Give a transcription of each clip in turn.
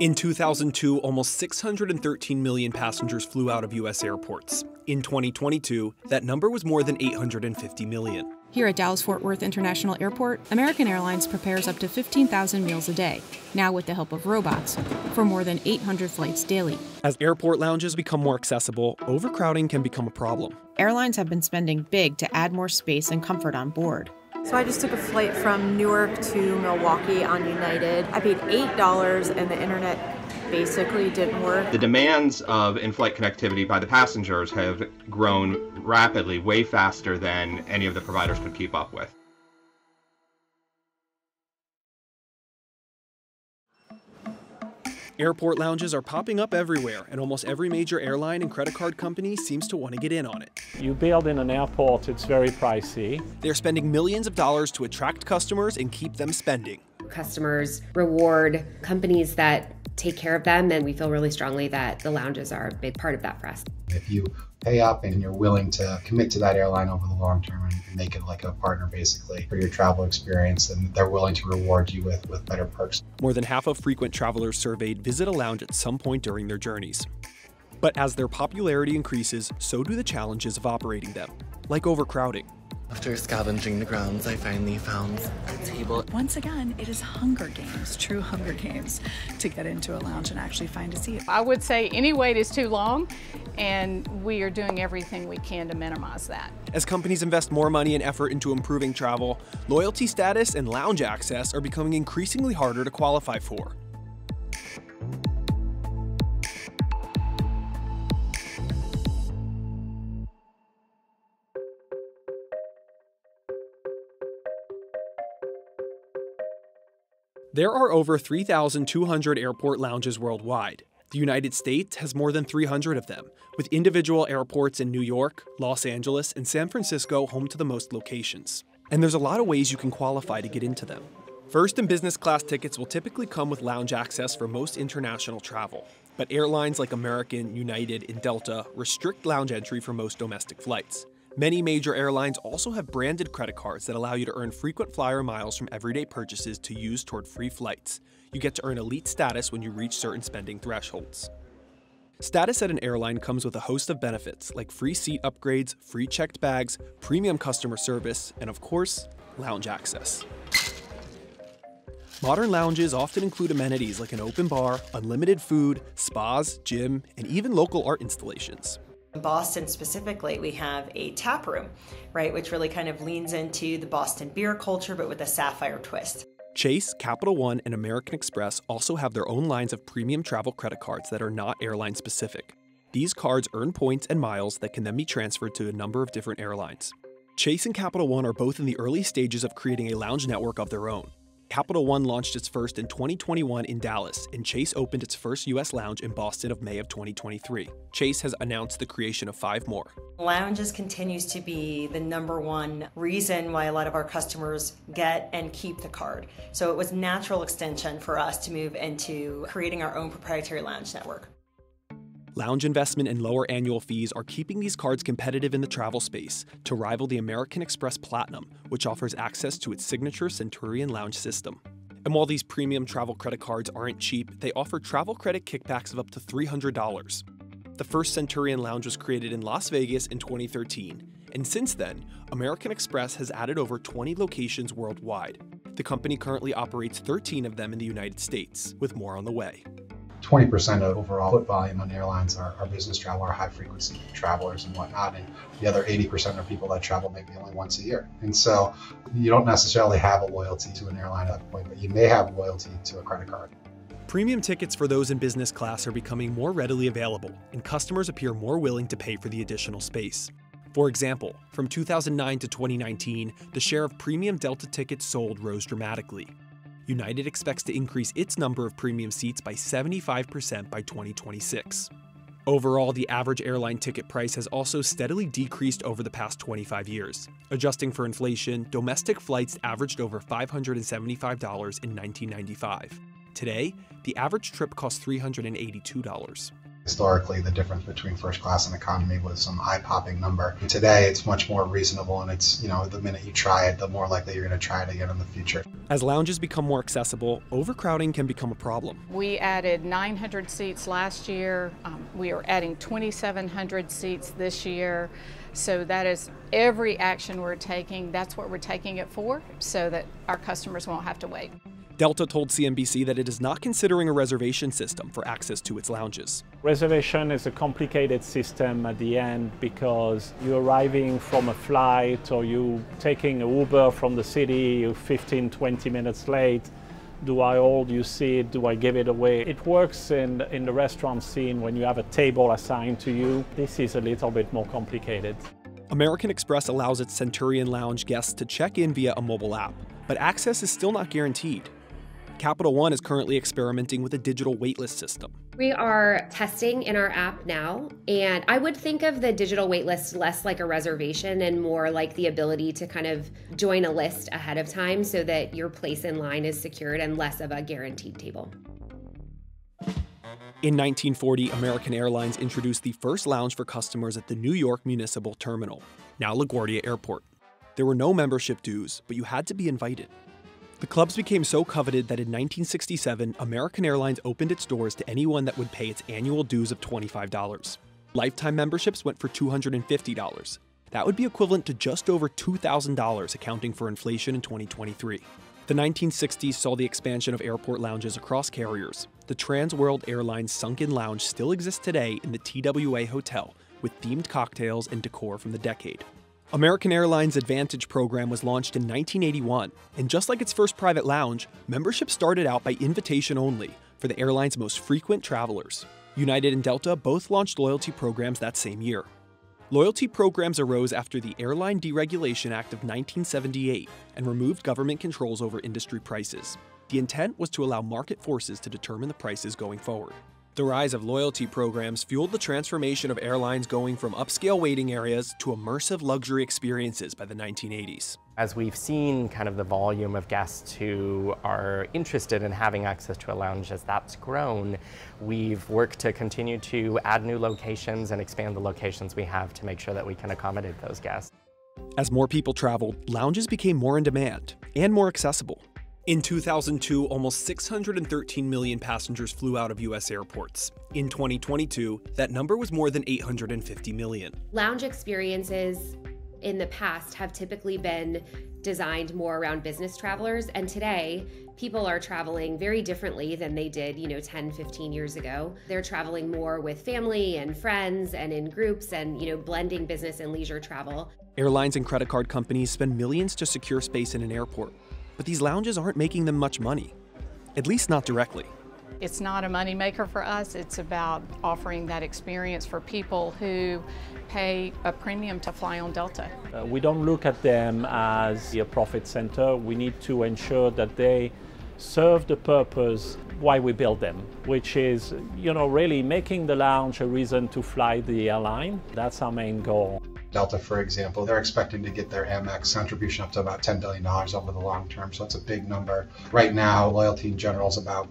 In 2002, almost 613 million passengers flew out of U.S. airports. In 2022, that number was more than 850 million. Here at Dallas Fort Worth International Airport, American Airlines prepares up to 15,000 meals a day, now with the help of robots, for more than 800 flights daily. As airport lounges become more accessible, overcrowding can become a problem. Airlines have been spending big to add more space and comfort on board. So I just took a flight from Newark to Milwaukee on United. I paid $8 and the internet basically didn't work. The demands of in-flight connectivity by the passengers have grown rapidly, way faster than any of the providers could keep up with. Airport lounges are popping up everywhere, and almost every major airline and credit card company seems to want to get in on it. You build in an airport, it's very pricey. They're spending millions of dollars to attract customers and keep them spending. Customers reward companies that take care of them, and we feel really strongly that the lounges are a big part of that for us. If you pay up and you're willing to commit to that airline over the long term and make it like a partner basically for your travel experience, and they're willing to reward you with, with better perks. More than half of frequent travelers surveyed visit a lounge at some point during their journeys. But as their popularity increases, so do the challenges of operating them, like overcrowding. After scavenging the grounds, I finally found a table. Once again, it is Hunger Games, true Hunger Games, to get into a lounge and actually find a seat. I would say any wait is too long, and we are doing everything we can to minimize that. As companies invest more money and effort into improving travel, loyalty status and lounge access are becoming increasingly harder to qualify for. There are over 3,200 airport lounges worldwide. The United States has more than 300 of them, with individual airports in New York, Los Angeles, and San Francisco home to the most locations. And there's a lot of ways you can qualify to get into them. First and business class tickets will typically come with lounge access for most international travel, but airlines like American, United, and Delta restrict lounge entry for most domestic flights. Many major airlines also have branded credit cards that allow you to earn frequent flyer miles from everyday purchases to use toward free flights. You get to earn elite status when you reach certain spending thresholds. Status at an airline comes with a host of benefits like free seat upgrades, free checked bags, premium customer service, and of course, lounge access. Modern lounges often include amenities like an open bar, unlimited food, spas, gym, and even local art installations. In Boston specifically, we have a tap room, right, which really kind of leans into the Boston beer culture, but with a sapphire twist. Chase, Capital One, and American Express also have their own lines of premium travel credit cards that are not airline specific. These cards earn points and miles that can then be transferred to a number of different airlines. Chase and Capital One are both in the early stages of creating a lounge network of their own. Capital One launched its first in 2021 in Dallas, and Chase opened its first U.S. lounge in Boston of May of 2023. Chase has announced the creation of five more. Lounges continues to be the number one reason why a lot of our customers get and keep the card. So it was natural extension for us to move into creating our own proprietary lounge network. Lounge investment and lower annual fees are keeping these cards competitive in the travel space to rival the American Express Platinum, which offers access to its signature Centurion Lounge system. And while these premium travel credit cards aren't cheap, they offer travel credit kickbacks of up to $300. The first Centurion Lounge was created in Las Vegas in 2013, and since then, American Express has added over 20 locations worldwide. The company currently operates 13 of them in the United States, with more on the way. 20% of overall foot volume on airlines are, are business travel or high frequency travelers and whatnot. And the other 80% are people that travel maybe only once a year. And so you don't necessarily have a loyalty to an airline at that point, but you may have loyalty to a credit card. Premium tickets for those in business class are becoming more readily available, and customers appear more willing to pay for the additional space. For example, from 2009 to 2019, the share of premium Delta tickets sold rose dramatically, United expects to increase its number of premium seats by 75% by 2026. Overall, the average airline ticket price has also steadily decreased over the past 25 years. Adjusting for inflation, domestic flights averaged over $575 in 1995. Today, the average trip costs $382. Historically, the difference between first class and economy was some eye-popping number. Today, it's much more reasonable, and it's you know the minute you try it, the more likely you're going to try it again in the future. As lounges become more accessible, overcrowding can become a problem. We added 900 seats last year. Um, we are adding 2,700 seats this year. So that is every action we're taking. That's what we're taking it for, so that our customers won't have to wait. Delta told CNBC that it is not considering a reservation system for access to its lounges. Reservation is a complicated system at the end because you're arriving from a flight or you're taking a Uber from the city, you're 15, 20 minutes late. Do I hold you seat? Do I give it away? It works in, in the restaurant scene when you have a table assigned to you. This is a little bit more complicated. American Express allows its Centurion Lounge guests to check in via a mobile app, but access is still not guaranteed. Capital One is currently experimenting with a digital waitlist system. We are testing in our app now, and I would think of the digital waitlist less like a reservation and more like the ability to kind of join a list ahead of time so that your place in line is secured and less of a guaranteed table. In 1940, American Airlines introduced the first lounge for customers at the New York Municipal Terminal, now LaGuardia Airport. There were no membership dues, but you had to be invited. The clubs became so coveted that in 1967, American Airlines opened its doors to anyone that would pay its annual dues of $25. Lifetime memberships went for $250. That would be equivalent to just over $2,000 accounting for inflation in 2023. The 1960s saw the expansion of airport lounges across carriers. The Trans World Airlines Sunken Lounge still exists today in the TWA Hotel with themed cocktails and decor from the decade. American Airlines Advantage program was launched in 1981, and just like its first private lounge, membership started out by invitation only for the airline's most frequent travelers. United and Delta both launched loyalty programs that same year. Loyalty programs arose after the Airline Deregulation Act of 1978 and removed government controls over industry prices. The intent was to allow market forces to determine the prices going forward. The rise of loyalty programs fueled the transformation of airlines going from upscale waiting areas to immersive luxury experiences by the 1980s. As we've seen kind of the volume of guests who are interested in having access to a lounge as that's grown, we've worked to continue to add new locations and expand the locations we have to make sure that we can accommodate those guests. As more people traveled, lounges became more in demand and more accessible. In 2002, almost 613 million passengers flew out of U.S. airports. In 2022, that number was more than 850 million. Lounge experiences in the past have typically been designed more around business travelers and today people are traveling very differently than they did you know 10 15 years ago they're traveling more with family and friends and in groups and you know blending business and leisure travel airlines and credit card companies spend millions to secure space in an airport but these lounges aren't making them much money, at least not directly. It's not a moneymaker for us. It's about offering that experience for people who pay a premium to fly on Delta. Uh, we don't look at them as a profit center. We need to ensure that they serve the purpose why we build them, which is, you know, really making the lounge a reason to fly the airline. That's our main goal. Delta, for example, they're expecting to get their Amex contribution up to about $10 billion over the long term. So it's a big number. Right now, loyalty in general is about,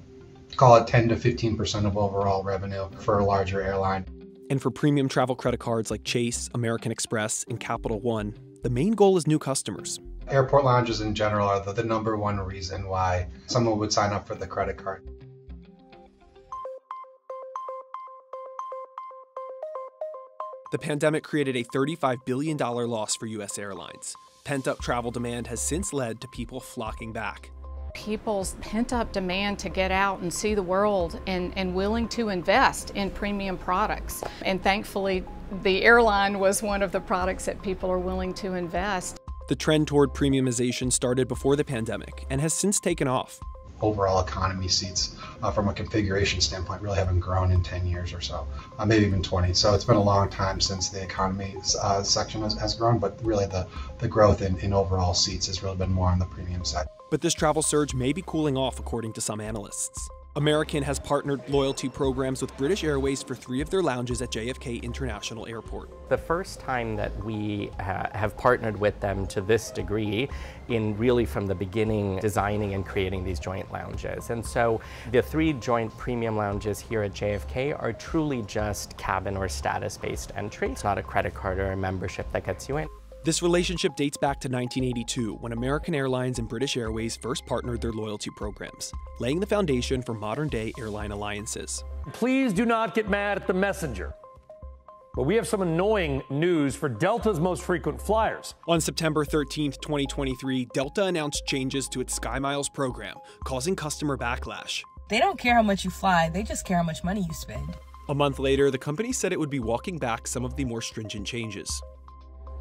call it 10 to 15% of overall revenue for a larger airline. And for premium travel credit cards like Chase, American Express, and Capital One, the main goal is new customers. Airport lounges in general are the, the number one reason why someone would sign up for the credit card. The pandemic created a $35 billion loss for U.S. airlines. Pent up travel demand has since led to people flocking back. People's pent up demand to get out and see the world and, and willing to invest in premium products. And thankfully, the airline was one of the products that people are willing to invest. The trend toward premiumization started before the pandemic and has since taken off overall economy seats uh, from a configuration standpoint really haven't grown in 10 years or so, uh, maybe even 20. So it's been a long time since the economy uh, section has, has, grown, but really the, the growth in, in overall seats has really been more on the premium side. But this travel surge may be cooling off, according to some analysts. American has partnered loyalty programs with British Airways for three of their lounges at JFK International Airport. The first time that we ha have partnered with them to this degree in really from the beginning designing and creating these joint lounges. And so the three joint premium lounges here at JFK are truly just cabin or status-based entry. It's not a credit card or a membership that gets you in. This relationship dates back to 1982 when American Airlines and British Airways first partnered their loyalty programs, laying the foundation for modern day airline alliances. Please do not get mad at the messenger. But we have some annoying news for Delta's most frequent flyers. On September 13, 2023, Delta announced changes to its SkyMiles program, causing customer backlash. They don't care how much you fly, they just care how much money you spend. A month later, the company said it would be walking back some of the more stringent changes.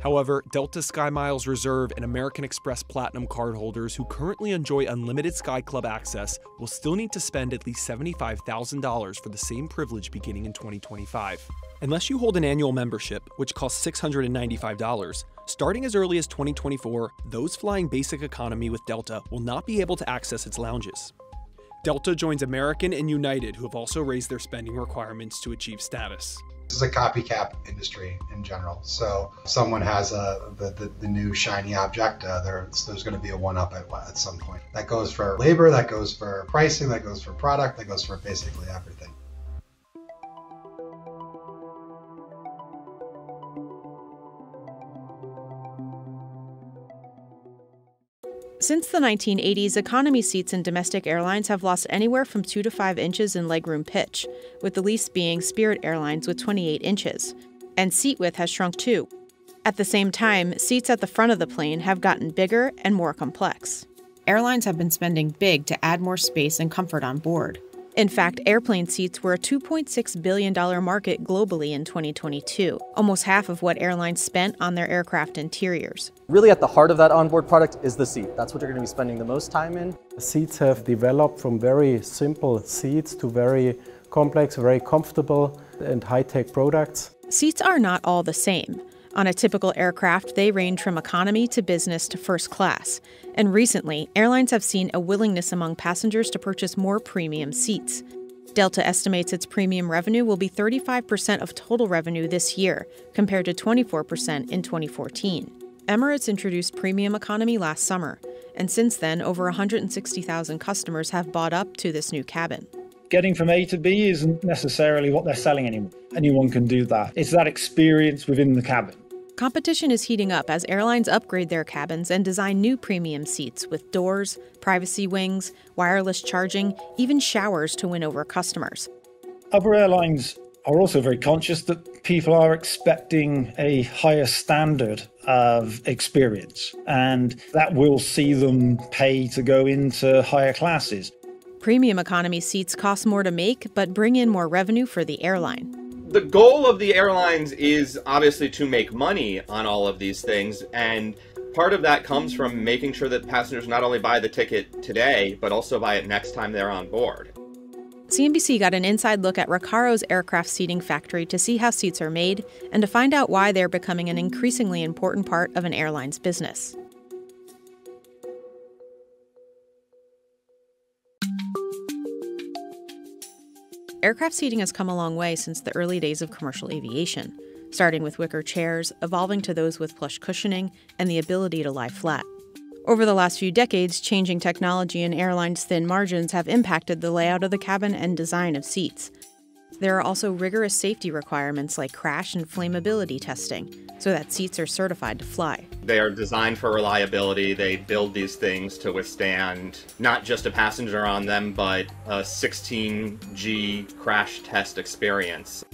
However, Delta SkyMiles Reserve and American Express Platinum cardholders who currently enjoy unlimited Sky Club access will still need to spend at least $75,000 for the same privilege beginning in 2025. Unless you hold an annual membership, which costs $695, starting as early as 2024, those flying basic economy with Delta will not be able to access its lounges. Delta joins American and United, who have also raised their spending requirements to achieve status. This is a copycat industry in general. So someone has a the, the, the new shiny object, uh, there's, there's going to be a one up at, at some point. That goes for labor, that goes for pricing, that goes for product, that goes for basically everything. Since the 1980s, economy seats in domestic airlines have lost anywhere from 2 to 5 inches in legroom pitch, with the least being Spirit Airlines with 28 inches. And seat width has shrunk too. At the same time, seats at the front of the plane have gotten bigger and more complex. Airlines have been spending big to add more space and comfort on board. In fact, airplane seats were a $2.6 billion market globally in 2022, almost half of what airlines spent on their aircraft interiors. Really, at the heart of that onboard product is the seat. That's what you're going to be spending the most time in. The seats have developed from very simple seats to very complex, very comfortable, and high tech products. Seats are not all the same. On a typical aircraft, they range from economy to business to first class. And recently, airlines have seen a willingness among passengers to purchase more premium seats. Delta estimates its premium revenue will be 35% of total revenue this year, compared to 24% in 2014. Emirates introduced premium economy last summer, and since then, over 160,000 customers have bought up to this new cabin. Getting from A to B isn't necessarily what they're selling anymore. Anyone can do that. It's that experience within the cabin. Competition is heating up as airlines upgrade their cabins and design new premium seats with doors, privacy wings, wireless charging, even showers to win over customers. Other airlines are also very conscious that people are expecting a higher standard of experience, and that will see them pay to go into higher classes. Premium economy seats cost more to make, but bring in more revenue for the airline the goal of the airlines is obviously to make money on all of these things and part of that comes from making sure that passengers not only buy the ticket today but also buy it next time they're on board CNBC got an inside look at Recaro's aircraft seating factory to see how seats are made and to find out why they're becoming an increasingly important part of an airline's business. Aircraft seating has come a long way since the early days of commercial aviation, starting with wicker chairs, evolving to those with plush cushioning, and the ability to lie flat. Over the last few decades, changing technology and airlines' thin margins have impacted the layout of the cabin and design of seats. There are also rigorous safety requirements like crash and flammability testing, so that seats are certified to fly. They are designed for reliability. They build these things to withstand not just a passenger on them, but a 16G crash test experience.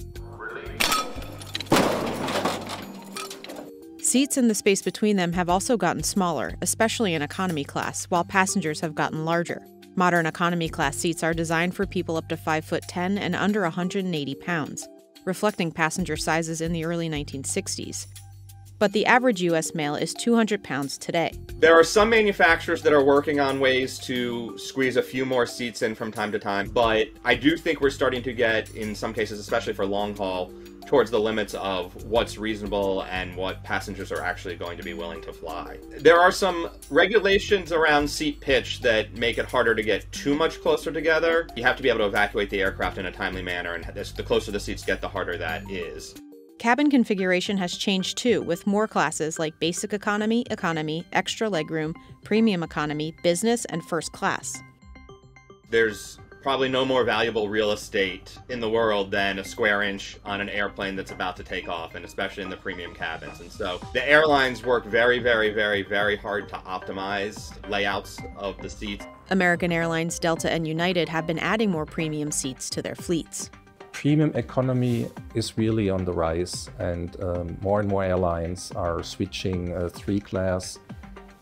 Seats and the space between them have also gotten smaller, especially in economy class, while passengers have gotten larger. Modern economy class seats are designed for people up to 5 foot 10 and under 180 pounds reflecting passenger sizes in the early 1960s. But the average US male is 200 pounds today. There are some manufacturers that are working on ways to squeeze a few more seats in from time to time, but I do think we're starting to get, in some cases, especially for long haul, towards the limits of what's reasonable and what passengers are actually going to be willing to fly. There are some regulations around seat pitch that make it harder to get too much closer together. You have to be able to evacuate the aircraft in a timely manner, and the closer the seats get, the harder that is. Cabin configuration has changed too, with more classes like Basic Economy, Economy, Extra Legroom, Premium Economy, Business, and First Class. There's probably no more valuable real estate in the world than a square inch on an airplane that's about to take off, and especially in the premium cabins. And so the airlines work very, very, very, very hard to optimize layouts of the seats. American Airlines, Delta, and United have been adding more premium seats to their fleets. Premium economy is really on the rise, and um, more and more airlines are switching a three class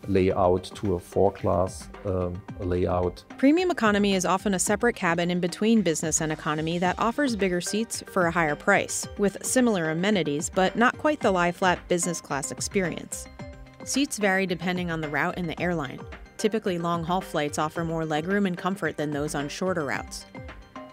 layout to a four class um, layout. Premium economy is often a separate cabin in between business and economy that offers bigger seats for a higher price, with similar amenities, but not quite the lie flat business class experience. Seats vary depending on the route and the airline. Typically, long haul flights offer more legroom and comfort than those on shorter routes.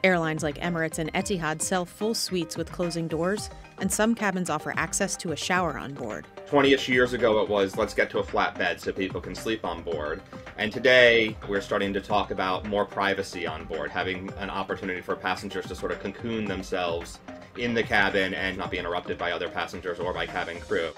Airlines like Emirates and Etihad sell full suites with closing doors, and some cabins offer access to a shower on board. 20 ish years ago, it was let's get to a flat bed so people can sleep on board. And today, we're starting to talk about more privacy on board, having an opportunity for passengers to sort of cocoon themselves in the cabin and not be interrupted by other passengers or by cabin crew.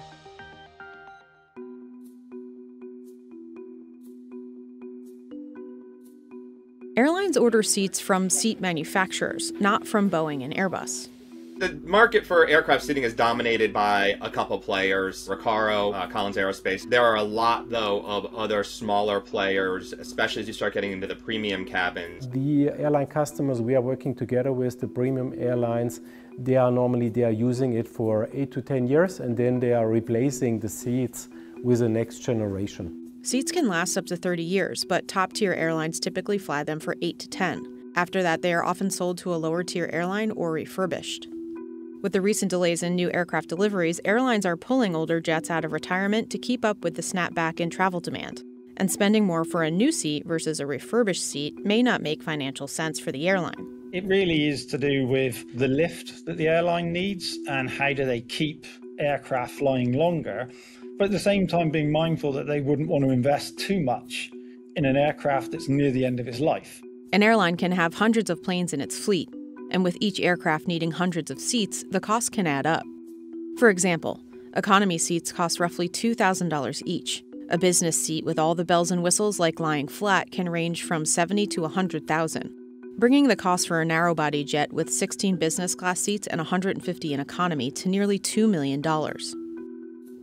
Airlines order seats from seat manufacturers, not from Boeing and Airbus. The market for aircraft seating is dominated by a couple players, Recaro, uh, Collins Aerospace. There are a lot, though, of other smaller players, especially as you start getting into the premium cabins. The airline customers we are working together with, the premium airlines, they are normally they are using it for eight to ten years, and then they are replacing the seats with the next generation. Seats can last up to 30 years, but top tier airlines typically fly them for 8 to 10. After that, they are often sold to a lower tier airline or refurbished. With the recent delays in new aircraft deliveries, airlines are pulling older jets out of retirement to keep up with the snapback in travel demand. And spending more for a new seat versus a refurbished seat may not make financial sense for the airline. It really is to do with the lift that the airline needs and how do they keep aircraft flying longer but at the same time being mindful that they wouldn't want to invest too much in an aircraft that's near the end of its life. An airline can have hundreds of planes in its fleet, and with each aircraft needing hundreds of seats, the cost can add up. For example, economy seats cost roughly $2,000 each. A business seat with all the bells and whistles like lying flat can range from 70 to 100,000, bringing the cost for a narrow-body jet with 16 business class seats and 150 in economy to nearly $2 million.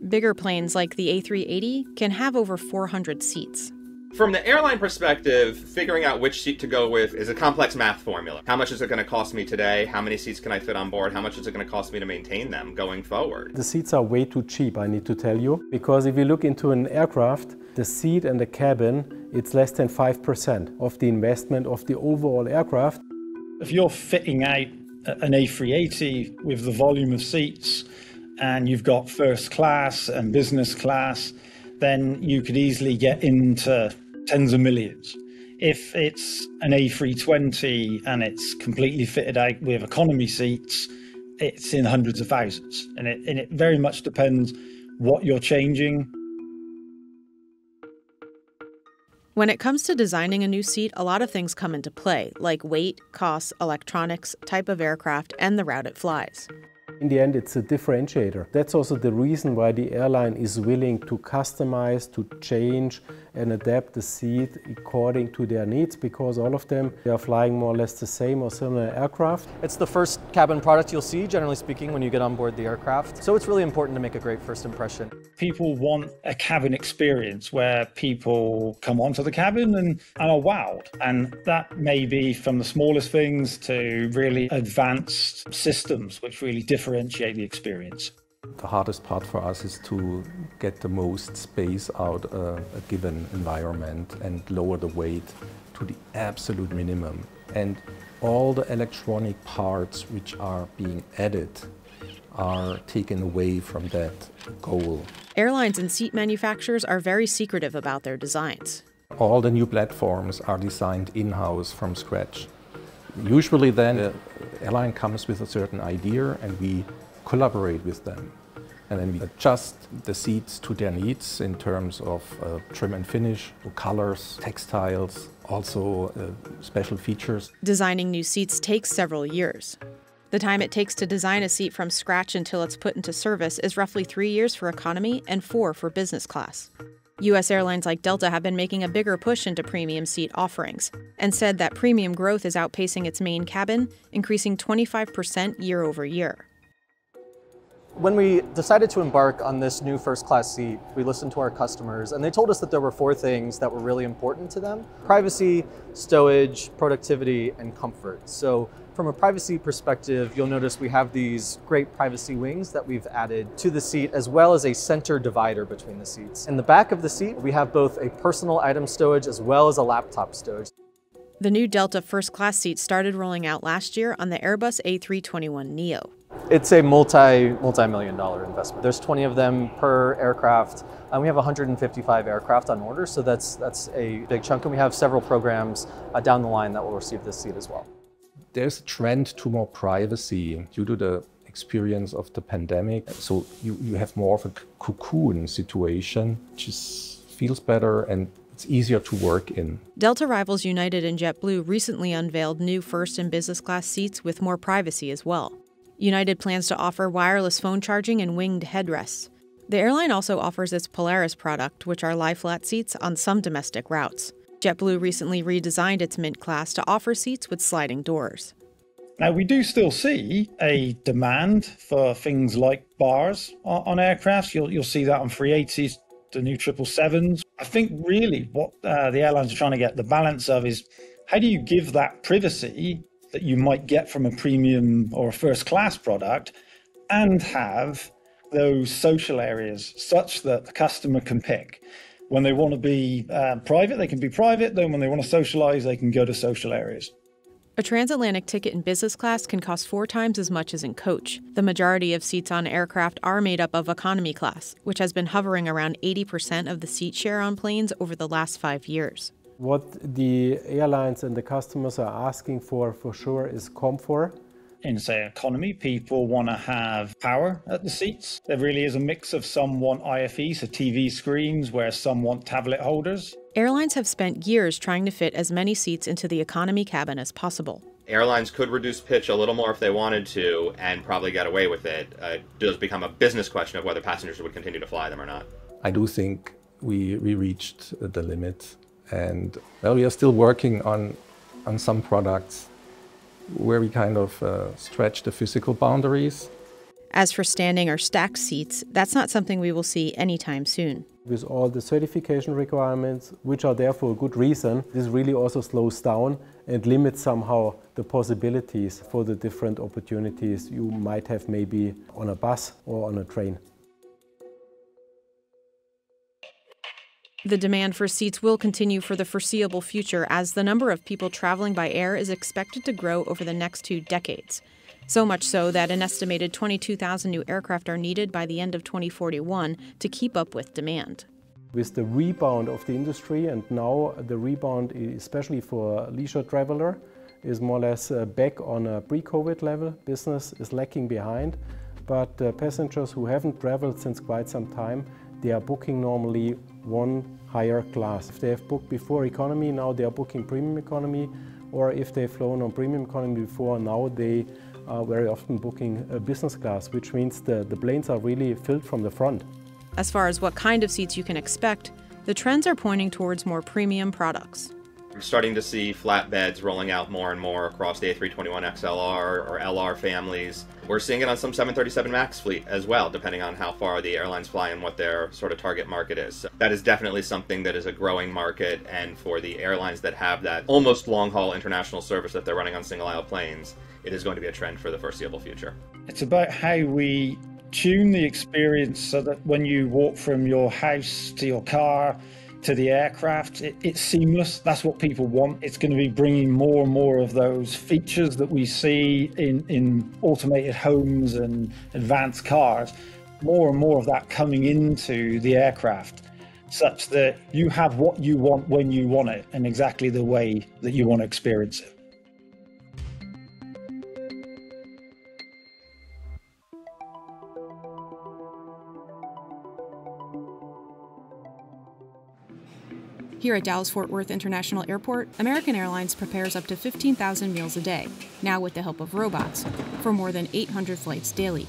Bigger planes like the A380 can have over 400 seats. From the airline perspective, figuring out which seat to go with is a complex math formula. How much is it going to cost me today? How many seats can I fit on board? How much is it going to cost me to maintain them going forward? The seats are way too cheap, I need to tell you, because if you look into an aircraft, the seat and the cabin, it's less than 5% of the investment of the overall aircraft. If you're fitting out an A380 with the volume of seats, and you've got first class and business class, then you could easily get into tens of millions. If it's an A320 and it's completely fitted out with economy seats, it's in hundreds of thousands. And it, and it very much depends what you're changing. When it comes to designing a new seat, a lot of things come into play, like weight, costs, electronics, type of aircraft, and the route it flies. In the end, it's a differentiator. That's also the reason why the airline is willing to customize, to change and adapt the seat according to their needs because all of them they are flying more or less the same or similar aircraft. It's the first cabin product you'll see, generally speaking, when you get on board the aircraft. So it's really important to make a great first impression. People want a cabin experience where people come onto the cabin and, and are wowed. And that may be from the smallest things to really advanced systems, which really differentiate the experience. The hardest part for us is to get the most space out of a given environment and lower the weight to the absolute minimum. And all the electronic parts which are being added are taken away from that goal. Airlines and seat manufacturers are very secretive about their designs. All the new platforms are designed in-house from scratch. Usually then the airline comes with a certain idea and we collaborate with them. And then we adjust the seats to their needs in terms of uh, trim and finish, colors, textiles, also uh, special features. Designing new seats takes several years. The time it takes to design a seat from scratch until it's put into service is roughly three years for economy and four for business class. U.S. airlines like Delta have been making a bigger push into premium seat offerings and said that premium growth is outpacing its main cabin, increasing 25% year over year. When we decided to embark on this new first class seat, we listened to our customers and they told us that there were four things that were really important to them privacy, stowage, productivity, and comfort. So, from a privacy perspective, you'll notice we have these great privacy wings that we've added to the seat, as well as a center divider between the seats. In the back of the seat, we have both a personal item stowage as well as a laptop stowage. The new Delta first class seat started rolling out last year on the Airbus A321neo. It's a multi multi million dollar investment. There's 20 of them per aircraft. and we have 155 aircraft on order, so that's that's a big chunk, and we have several programs uh, down the line that will receive this seat as well. There's a trend to more privacy due to the experience of the pandemic. So you, you have more of a cocoon situation, which is, feels better and it's easier to work in. Delta rivals United and JetBlue recently unveiled new first and business class seats with more privacy as well. United plans to offer wireless phone charging and winged headrests. The airline also offers its Polaris product, which are lie flat seats on some domestic routes. JetBlue recently redesigned its Mint class to offer seats with sliding doors. Now, we do still see a demand for things like bars on, on aircrafts. You'll, you'll see that on 380s, the new 777s. I think really what uh, the airlines are trying to get the balance of is how do you give that privacy that you might get from a premium or a first class product and have those social areas such that the customer can pick. When they want to be uh, private, they can be private. Then, when they want to socialize, they can go to social areas. A transatlantic ticket in business class can cost four times as much as in coach. The majority of seats on aircraft are made up of economy class, which has been hovering around 80% of the seat share on planes over the last five years. What the airlines and the customers are asking for, for sure, is comfort. In, say, economy, people want to have power at the seats. There really is a mix of some want IFE, so TV screens, where some want tablet holders. Airlines have spent years trying to fit as many seats into the economy cabin as possible. Airlines could reduce pitch a little more if they wanted to and probably get away with it. Uh, it does become a business question of whether passengers would continue to fly them or not. I do think we, we reached the limit and well, we are still working on, on some products where we kind of uh, stretch the physical boundaries. As for standing or stacked seats, that's not something we will see anytime soon. With all the certification requirements, which are there for a good reason, this really also slows down and limits somehow the possibilities for the different opportunities you might have maybe on a bus or on a train. The demand for seats will continue for the foreseeable future as the number of people traveling by air is expected to grow over the next two decades. So much so that an estimated 22,000 new aircraft are needed by the end of 2041 to keep up with demand. With the rebound of the industry, and now the rebound, especially for leisure traveler, is more or less uh, back on a pre-COVID level. Business is lacking behind, but uh, passengers who haven't traveled since quite some time, they are booking normally one higher class. If they have booked before economy, now they are booking premium economy, or if they've flown on premium economy before, now they are very often booking a business class, which means the, the planes are really filled from the front. As far as what kind of seats you can expect, the trends are pointing towards more premium products. We're starting to see flatbeds rolling out more and more across the A321XLR or LR families. We're seeing it on some 737 MAX fleet as well, depending on how far the airlines fly and what their sort of target market is. So that is definitely something that is a growing market, and for the airlines that have that almost long haul international service that they're running on single aisle planes, it is going to be a trend for the foreseeable future. It's about how we tune the experience so that when you walk from your house to your car, to the aircraft. It, it's seamless. That's what people want. It's going to be bringing more and more of those features that we see in, in automated homes and advanced cars. More and more of that coming into the aircraft, such that you have what you want when you want it and exactly the way that you want to experience it. Here at Dallas Fort Worth International Airport, American Airlines prepares up to 15,000 meals a day, now with the help of robots, for more than 800 flights daily.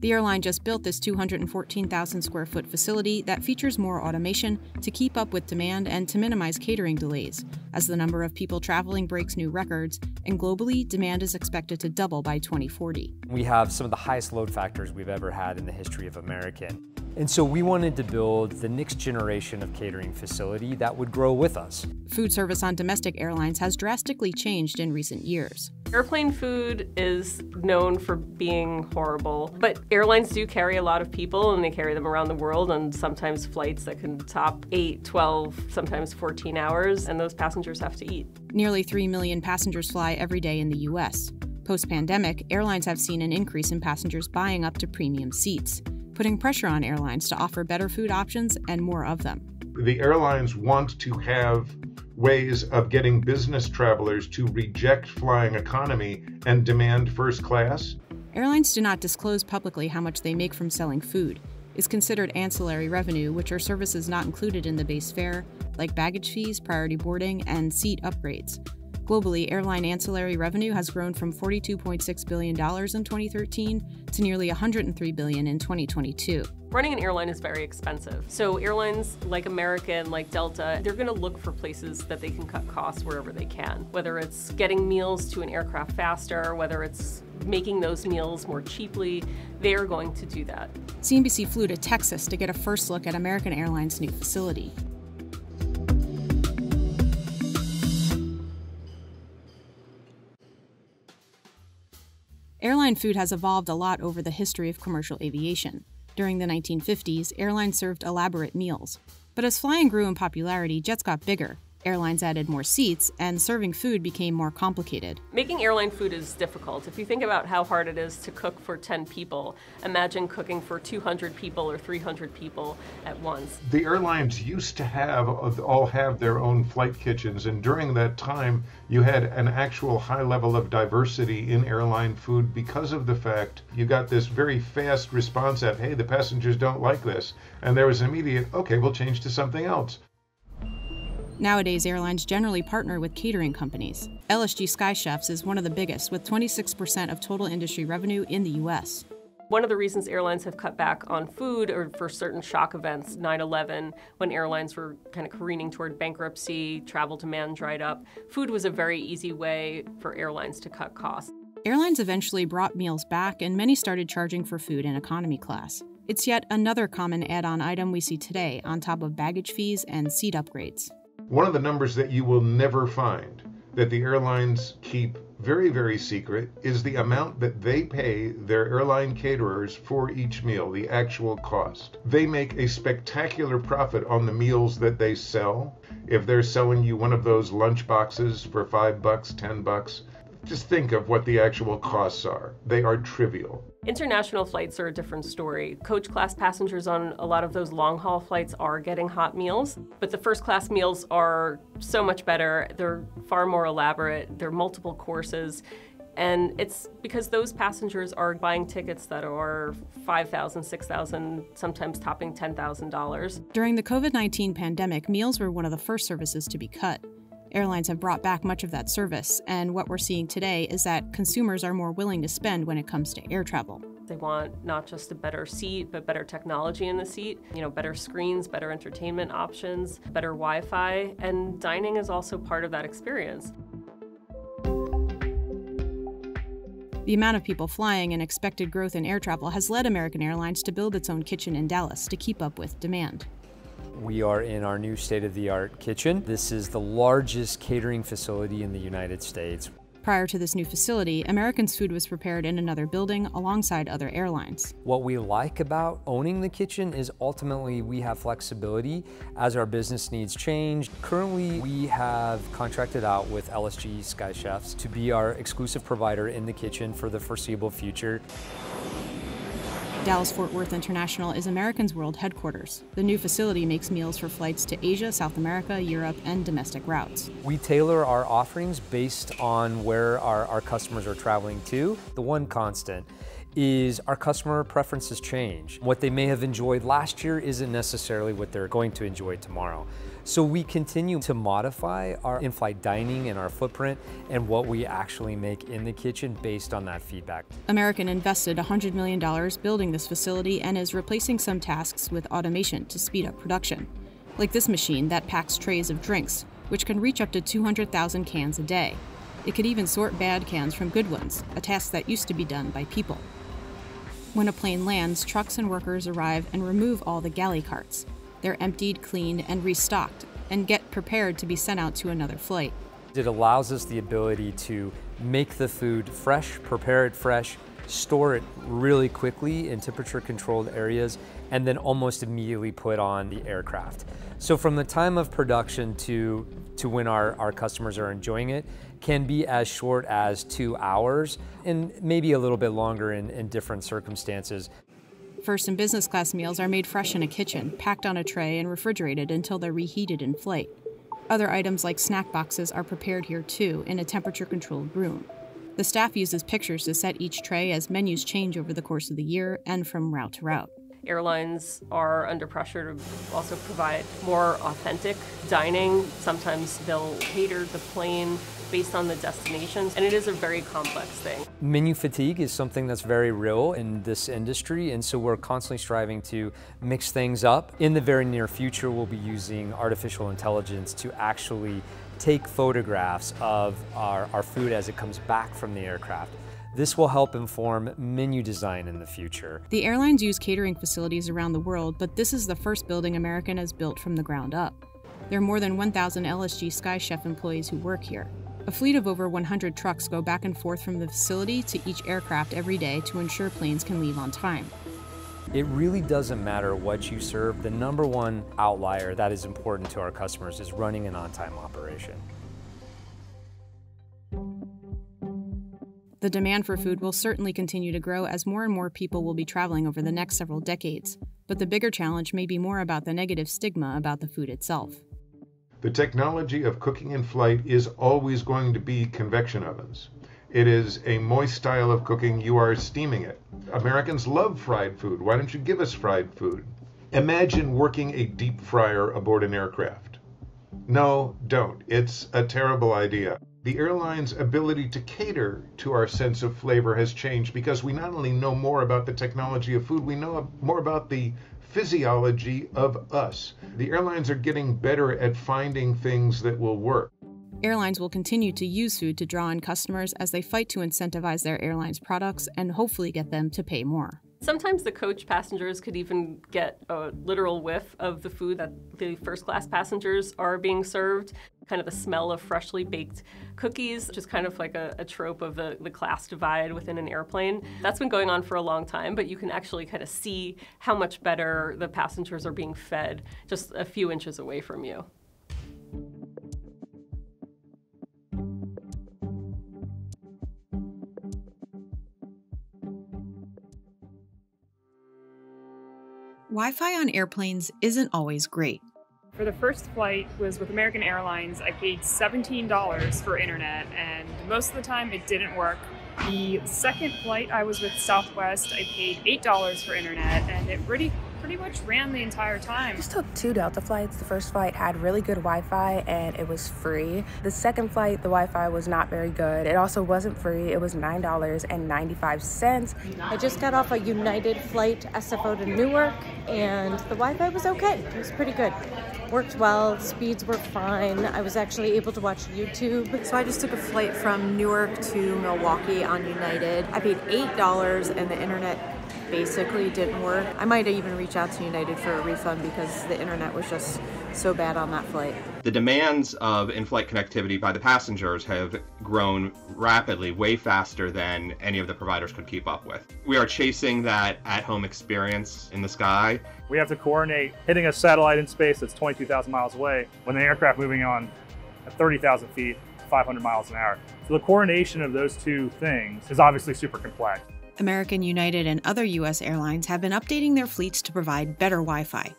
The airline just built this 214,000 square foot facility that features more automation to keep up with demand and to minimize catering delays, as the number of people traveling breaks new records, and globally, demand is expected to double by 2040. We have some of the highest load factors we've ever had in the history of American. And so we wanted to build the next generation of catering facility that would grow with us. Food service on domestic airlines has drastically changed in recent years. Airplane food is known for being horrible, but airlines do carry a lot of people and they carry them around the world on sometimes flights that can top 8, 12, sometimes 14 hours, and those passengers have to eat. Nearly 3 million passengers fly every day in the U.S. Post pandemic, airlines have seen an increase in passengers buying up to premium seats putting pressure on airlines to offer better food options and more of them. The airlines want to have ways of getting business travelers to reject flying economy and demand first class. Airlines do not disclose publicly how much they make from selling food. Is considered ancillary revenue, which are services not included in the base fare, like baggage fees, priority boarding, and seat upgrades. Globally, airline ancillary revenue has grown from $42.6 billion in 2013 to nearly 103 billion in 2022. Running an airline is very expensive. So airlines like American, like Delta, they're going to look for places that they can cut costs wherever they can. Whether it's getting meals to an aircraft faster, whether it's making those meals more cheaply, they are going to do that. CNBC flew to Texas to get a first look at American Airlines' new facility. Airline food has evolved a lot over the history of commercial aviation. During the 1950s, airlines served elaborate meals. But as flying grew in popularity, jets got bigger, Airlines added more seats, and serving food became more complicated. Making airline food is difficult. If you think about how hard it is to cook for 10 people, imagine cooking for 200 people or 300 people at once. The airlines used to have all have their own flight kitchens, and during that time, you had an actual high level of diversity in airline food because of the fact you got this very fast response at, hey, the passengers don't like this. And there was immediate, okay, we'll change to something else. Nowadays, airlines generally partner with catering companies. LSG Sky Chefs is one of the biggest, with 26% of total industry revenue in the U.S. One of the reasons airlines have cut back on food or for certain shock events, 9 11, when airlines were kind of careening toward bankruptcy, travel demand dried up, food was a very easy way for airlines to cut costs. Airlines eventually brought meals back, and many started charging for food in economy class. It's yet another common add on item we see today, on top of baggage fees and seat upgrades. One of the numbers that you will never find that the airlines keep very, very secret is the amount that they pay their airline caterers for each meal, the actual cost. They make a spectacular profit on the meals that they sell. If they're selling you one of those lunch boxes for five bucks, ten bucks, just think of what the actual costs are. They are trivial. International flights are a different story. Coach class passengers on a lot of those long haul flights are getting hot meals, but the first class meals are so much better. They're far more elaborate, they're multiple courses. And it's because those passengers are buying tickets that are $5,000, $6,000, sometimes topping $10,000. During the COVID 19 pandemic, meals were one of the first services to be cut. Airlines have brought back much of that service, and what we're seeing today is that consumers are more willing to spend when it comes to air travel. They want not just a better seat, but better technology in the seat, you know, better screens, better entertainment options, better Wi-Fi, and dining is also part of that experience. The amount of people flying and expected growth in air travel has led American Airlines to build its own kitchen in Dallas to keep up with demand. We are in our new state-of-the-art kitchen. This is the largest catering facility in the United States. Prior to this new facility, American's food was prepared in another building alongside other airlines. What we like about owning the kitchen is ultimately we have flexibility as our business needs change. Currently, we have contracted out with LSG Sky Chefs to be our exclusive provider in the kitchen for the foreseeable future. Dallas Fort Worth International is American's world headquarters. The new facility makes meals for flights to Asia, South America, Europe, and domestic routes. We tailor our offerings based on where our, our customers are traveling to. The one constant is our customer preferences change. What they may have enjoyed last year isn't necessarily what they're going to enjoy tomorrow. So we continue to modify our in-flight dining and our footprint and what we actually make in the kitchen based on that feedback. American invested $100 million building this facility and is replacing some tasks with automation to speed up production. Like this machine that packs trays of drinks, which can reach up to 200,000 cans a day. It could even sort bad cans from good ones, a task that used to be done by people. When a plane lands, trucks and workers arrive and remove all the galley carts. They're emptied, cleaned, and restocked, and get prepared to be sent out to another flight. It allows us the ability to make the food fresh, prepare it fresh, store it really quickly in temperature controlled areas, and then almost immediately put on the aircraft. So from the time of production to, to when our, our customers are enjoying it can be as short as two hours and maybe a little bit longer in, in different circumstances. First and business class meals are made fresh in a kitchen, packed on a tray, and refrigerated until they're reheated in flight. Other items like snack boxes are prepared here too, in a temperature controlled room. The staff uses pictures to set each tray as menus change over the course of the year and from route to route. Airlines are under pressure to also provide more authentic dining. Sometimes they'll cater the plane based on the destinations, and it is a very complex thing. Menu fatigue is something that's very real in this industry, and so we're constantly striving to mix things up. In the very near future, we'll be using artificial intelligence to actually take photographs of our, our food as it comes back from the aircraft. This will help inform menu design in the future. The airlines use catering facilities around the world, but this is the first building American has built from the ground up. There are more than 1,000 LSG Sky Chef employees who work here. A fleet of over 100 trucks go back and forth from the facility to each aircraft every day to ensure planes can leave on time. It really doesn't matter what you serve. The number one outlier that is important to our customers is running an on-time operation. The demand for food will certainly continue to grow as more and more people will be traveling over the next several decades. But the bigger challenge may be more about the negative stigma about the food itself. The technology of cooking in flight is always going to be convection ovens. It is a moist style of cooking. You are steaming it. Americans love fried food. Why don't you give us fried food? Imagine working a deep fryer aboard an aircraft. No, don't. It's a terrible idea. The airline's ability to cater to our sense of flavor has changed because we not only know more about the technology of food, we know more about the physiology of us. The airlines are getting better at finding things that will work. Airlines will continue to use food to draw in customers as they fight to incentivize their airlines' products and hopefully get them to pay more. Sometimes the coach passengers could even get a literal whiff of the food that the first class passengers are being served. Kind of the smell of freshly baked cookies, which is kind of like a, a, trope of the, the class divide within an airplane. That's been going on for a long time, but you can actually kind of see how much better the passengers are being fed just a few inches away from you. Wi Fi on airplanes isn't always great. For the first flight was with American Airlines. I paid $17 for internet, and most of the time it didn't work. The second flight I was with Southwest, I paid $8 for internet, and it really pretty much ran the entire time. I just took two Delta flights. The first flight had really good Wi-Fi and it was free. The second flight, the Wi-Fi was not very good. It also wasn't free. It was $9.95. I just got off a United flight SFO to Newark and the Wi-Fi was okay. It was pretty good worked well, speeds were fine. I was actually able to watch YouTube. So I just took a flight from Newark to Milwaukee on United. I paid $8 and the internet basically didn't work. I might even reach out to United for a refund because the internet was just so bad on that flight. The demands of in-flight connectivity by the passengers have grown rapidly, way faster than any of the providers could keep up with. We are chasing that at-home experience in the sky. We have to coordinate hitting a satellite in space that's 22,000 miles away when the aircraft moving on at 30,000 feet, 500 miles an hour. So the coordination of those two things is obviously super complex. American, United, and other U.S. airlines have been updating their fleets to provide better Wi Fi.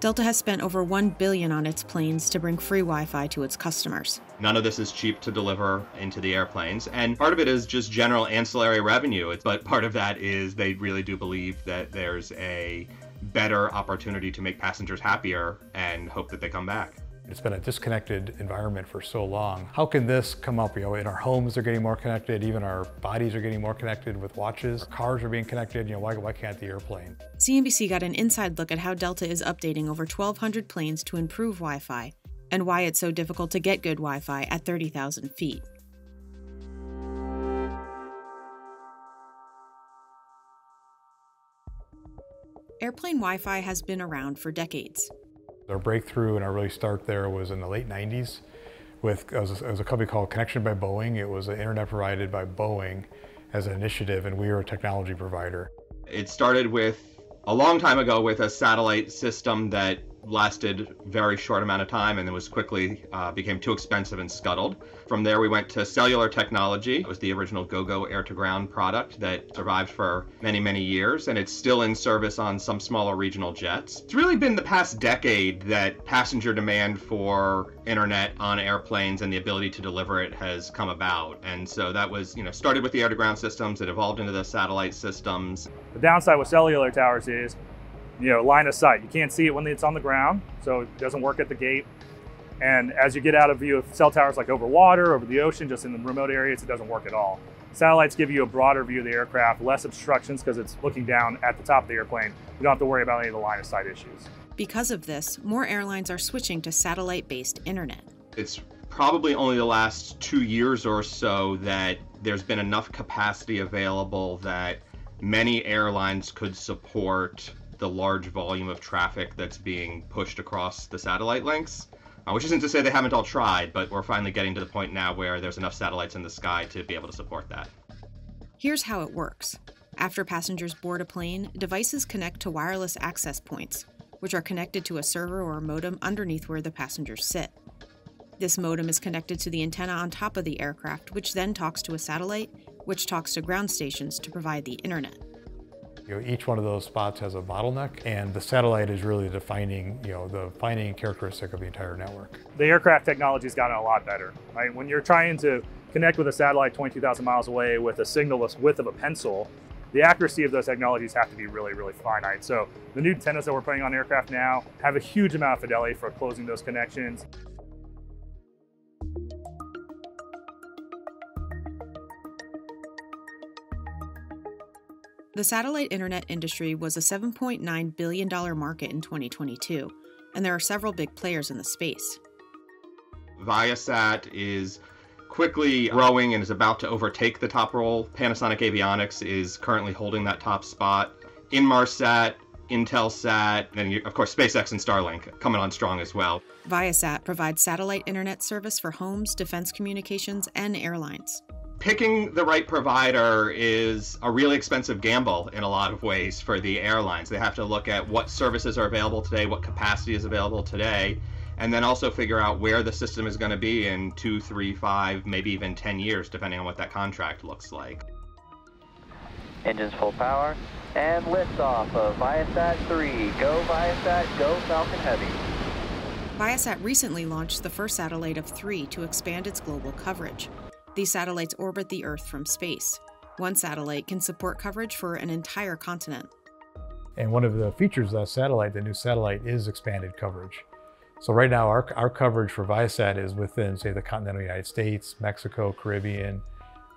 Delta has spent over 1 billion on its planes to bring free Wi Fi to its customers. None of this is cheap to deliver into the airplanes. And part of it is just general ancillary revenue. But part of that is they really do believe that there's a better opportunity to make passengers happier and hope that they come back. It's been a disconnected environment for so long. How can this come up? You know, in our homes, they're getting more connected. Even our bodies are getting more connected with watches. Cars are being connected. You know, why, why can't the airplane? CNBC got an inside look at how Delta is updating over 1,200 planes to improve Wi Fi and why it's so difficult to get good Wi Fi at 30,000 feet. Airplane Wi Fi has been around for decades. Our breakthrough and our really start there was in the late 90s with it was, a, a company called Connexion by Boeing. It was an internet provided by Boeing as an initiative, and we were a technology provider. It started with a long time ago with a satellite system that lasted very short amount of time and then was quickly uh, became too expensive and scuttled. From there we went to cellular technology. It was the original GoGo air-to-ground product that survived for many, many years and it's still in service on some smaller regional jets. It's really been the past decade that passenger demand for internet on airplanes and the ability to deliver it has come about. And so that was, you know, started with the air-to-ground systems, it evolved into the satellite systems. The downside with cellular towers is you know, line of sight. You can't see it when it's on the ground, so it doesn't work at the gate. And as you get out of view of cell towers like over water, over the ocean, just in the remote areas, it doesn't work at all. Satellites give you a broader view of the aircraft, less obstructions because it's looking down at the top of the airplane. You don't have to worry about any of the line of sight issues. Because of this, more airlines are switching to satellite based internet. It's probably only the last two years or so that there's been enough capacity available that many airlines could support the large volume of traffic that's being pushed across the satellite links. Uh, which isn't to say they haven't all tried, but we're finally getting to the point now where there's enough satellites in the sky to be able to support that. Here's how it works. After passengers board a plane, devices connect to wireless access points, which are connected to a server or a modem underneath where the passengers sit. This modem is connected to the antenna on top of the aircraft, which then talks to a satellite, which talks to ground stations to provide the internet. You know, each one of those spots has a bottleneck, and the satellite is really defining, you know, the defining characteristic of the entire network. The aircraft technology's gotten a lot better, right? When you're trying to connect with a satellite 22,000 miles away with a signal the width of a pencil, the accuracy of those technologies have to be really, really finite. So the new antennas that we're putting on aircraft now have a huge amount of fidelity for closing those connections. The satellite internet industry was a $7.9 billion market in 2022, and there are several big players in the space. Viasat is quickly growing and is about to overtake the top role. Panasonic Avionics is currently holding that top spot. Inmarsat, Intelsat, and of course SpaceX and Starlink coming on strong as well. Viasat provides satellite internet service for homes, defense communications, and airlines picking the right provider is a really expensive gamble in a lot of ways for the airlines. They have to look at what services are available today, what capacity is available today, and then also figure out where the system is going to be in two, three, five, maybe even 10 years, depending on what that contract looks like. Engines full power, and liftoff of Viasat 3. Go Viasat, go Falcon Heavy. Viasat recently launched the first satellite of three to expand its global coverage. These satellites orbit the Earth from space. One satellite can support coverage for an entire continent. And one of the features of that satellite, the new satellite, is expanded coverage. So right now, our, our coverage for Viasat is within, say, the continental United States, Mexico, Caribbean,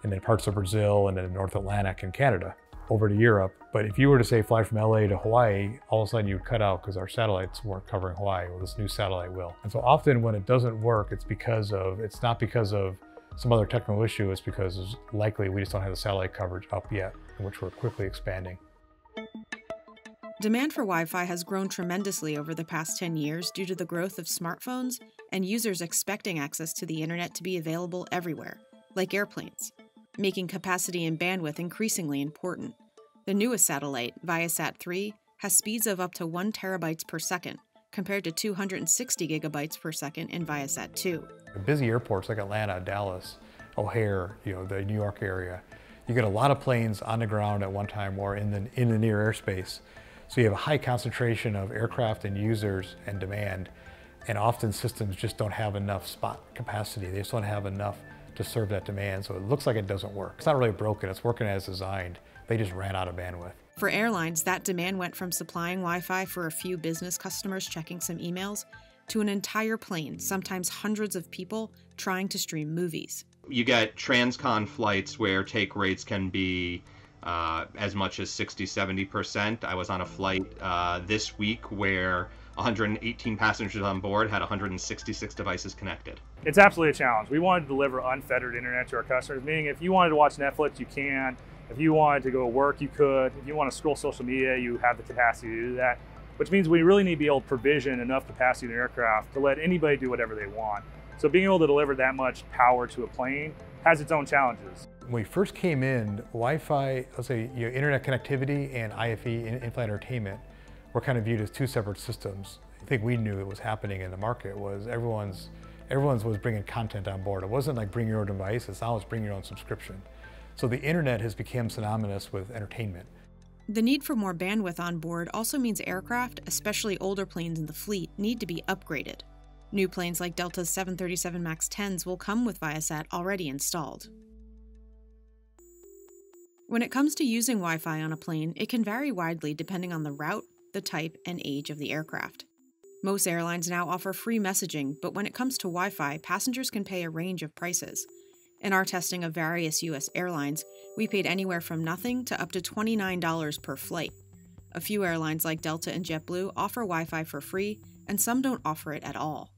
and then parts of Brazil, and then North Atlantic and Canada, over to Europe. But if you were to say fly from LA to Hawaii, all of a sudden you would cut out because our satellites weren't covering Hawaii. Well, this new satellite will. And so often when it doesn't work, it's because of, it's not because of some other technical issue is because it's likely we just don't have the satellite coverage up yet, in which we're quickly expanding. Demand for Wi Fi has grown tremendously over the past 10 years due to the growth of smartphones and users expecting access to the internet to be available everywhere, like airplanes, making capacity and bandwidth increasingly important. The newest satellite, Viasat 3, has speeds of up to 1 terabytes per second, compared to 260 gigabytes per second in Viasat 2. Busy airports like Atlanta, Dallas, O'Hare, you know, the New York area, you get a lot of planes on the ground at one time or in the, in the near airspace. So you have a high concentration of aircraft and users and demand. And often systems just don't have enough spot capacity. They just don't have enough to serve that demand. So it looks like it doesn't work. It's not really broken, it's working as designed. They just ran out of bandwidth. For airlines, that demand went from supplying Wi Fi for a few business customers checking some emails to an entire plane, sometimes hundreds of people, trying to stream movies. You get transcon flights where take rates can be uh, as much as 60, 70%. I was on a flight uh, this week where 118 passengers on board had 166 devices connected. It's absolutely a challenge. We wanted to deliver unfettered internet to our customers, meaning if you wanted to watch Netflix, you can. If you wanted to go to work, you could. If you want to scroll social media, you have the capacity to do that, which means we really need to be able to provision enough capacity in the aircraft to let anybody do whatever they want. So being able to deliver that much power to a plane has its own challenges. When we first came in, Wi-Fi, let's say you know, internet connectivity and IFE, in-flight entertainment, were kind of viewed as two separate systems. I think we knew it was happening in the market was everyone's everyone's was bringing content on board. It wasn't like bring your own device, it's it's bring your own subscription. So the internet has become synonymous with entertainment. The need for more bandwidth on board also means aircraft, especially older planes in the fleet, need to be upgraded. New planes like Delta's 737 MAX 10s will come with Viasat already installed. When it comes to using Wi Fi on a plane, it can vary widely depending on the route, the type, and age of the aircraft. Most airlines now offer free messaging, but when it comes to Wi Fi, passengers can pay a range of prices. In our testing of various U.S. airlines, we paid anywhere from nothing to up to $29 per flight. A few airlines like Delta and JetBlue offer Wi Fi for free, and some don't offer it at all.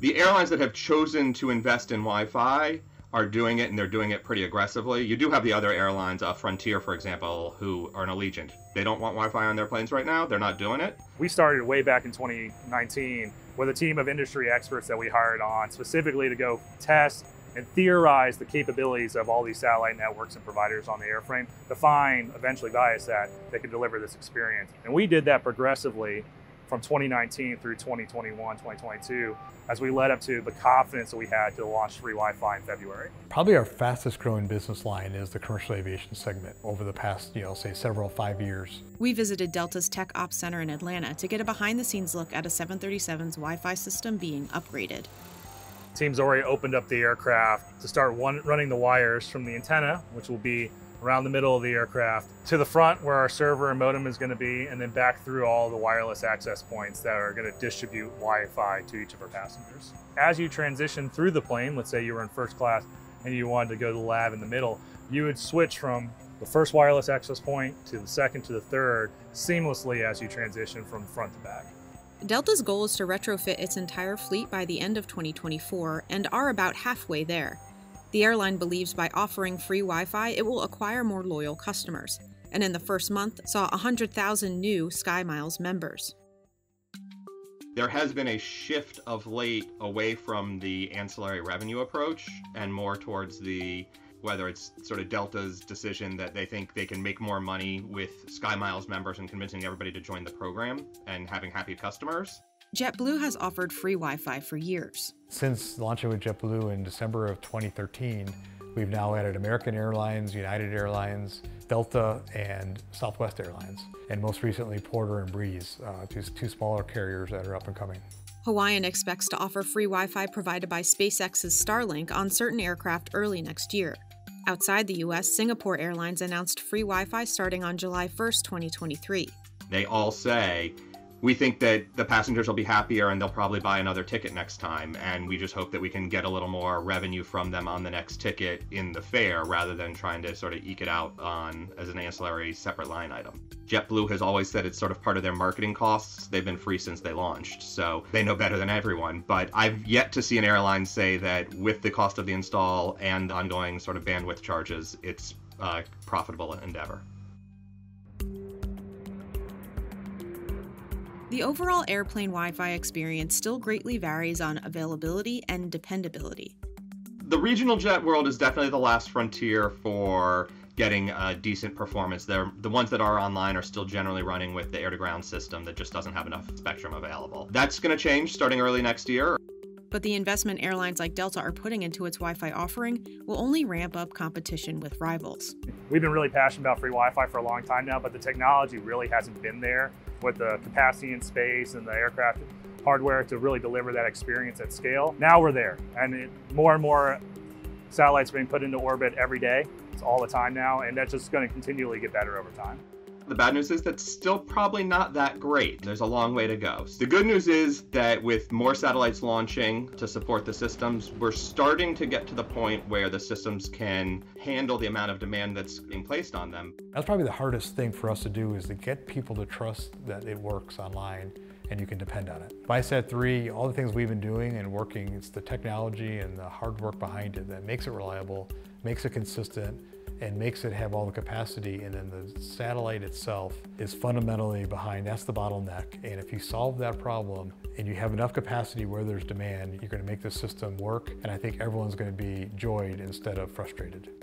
The airlines that have chosen to invest in Wi Fi are doing it and they're doing it pretty aggressively. You do have the other airlines, uh, Frontier, for example, who are an Allegiant. They don't want Wi Fi on their planes right now, they're not doing it. We started way back in 2019 with a team of industry experts that we hired on specifically to go test and theorize the capabilities of all these satellite networks and providers on the airframe to find eventually Viasat that they could deliver this experience. And we did that progressively from 2019 through 2021, 2022, as we led up to the confidence that we had to launch free Wi-Fi in February. Probably our fastest growing business line is the commercial aviation segment over the past, you know, say several five years. We visited Delta's Tech Ops Center in Atlanta to get a behind the scenes look at a 737's Wi-Fi system being upgraded. Team's already opened up the aircraft to start one, running the wires from the antenna, which will be around the middle of the aircraft to the front where our server and modem is going to be, and then back through all the wireless access points that are going to distribute Wi Fi to each of our passengers. As you transition through the plane, let's say you were in first class and you wanted to go to the lab in the middle, you would switch from the first wireless access point to the second to the third seamlessly as you transition from front to back. Delta's goal is to retrofit its entire fleet by the end of 2024 and are about halfway there. The airline believes by offering free Wi Fi, it will acquire more loyal customers, and in the first month saw 100,000 new SkyMiles members. There has been a shift of late away from the ancillary revenue approach and more towards the whether it's sort of Delta's decision that they think they can make more money with SkyMiles members and convincing everybody to join the program and having happy customers, JetBlue has offered free Wi Fi for years. Since launching with JetBlue in December of 2013, we've now added American Airlines, United Airlines, Delta, and Southwest Airlines, and most recently Porter and Breeze, uh, two, two smaller carriers that are up and coming. Hawaiian expects to offer free Wi Fi provided by SpaceX's Starlink on certain aircraft early next year. Outside the US, Singapore Airlines announced free Wi Fi starting on July 1, 2023. They all say we think that the passengers will be happier and they'll probably buy another ticket next time. And we just hope that we can get a little more revenue from them on the next ticket in the fare rather than trying to sort of eke it out on as an ancillary separate line item. JetBlue has always said it's sort of part of their marketing costs. They've been free since they launched, so they know better than everyone. But I've yet to see an airline say that with the cost of the install and ongoing sort of bandwidth charges, it's a profitable endeavor. The overall airplane Wi Fi experience still greatly varies on availability and dependability. The regional jet world is definitely the last frontier for getting a decent performance. They're, the ones that are online are still generally running with the air to ground system that just doesn't have enough spectrum available. That's going to change starting early next year. But the investment airlines like Delta are putting into its Wi Fi offering will only ramp up competition with rivals. We've been really passionate about free Wi Fi for a long time now, but the technology really hasn't been there with the capacity and space and the aircraft hardware to really deliver that experience at scale. Now we're there, and it, more and more satellites are being put into orbit every day. It's all the time now, and that's just going to continually get better over time. The bad news is that's still probably not that great. There's a long way to go. The good news is that with more satellites launching to support the systems, we're starting to get to the point where the systems can handle the amount of demand that's being placed on them. That's probably the hardest thing for us to do is to get people to trust that it works online and you can depend on it. Viasat-3, all the things we've been doing and working, it's the technology and the hard work behind it that makes it reliable, makes it consistent, and makes it have all the capacity and then the satellite itself is fundamentally behind, that's the bottleneck. And if you solve that problem and you have enough capacity where there's demand, you're gonna make the system work and I think everyone's gonna be joyed instead of frustrated.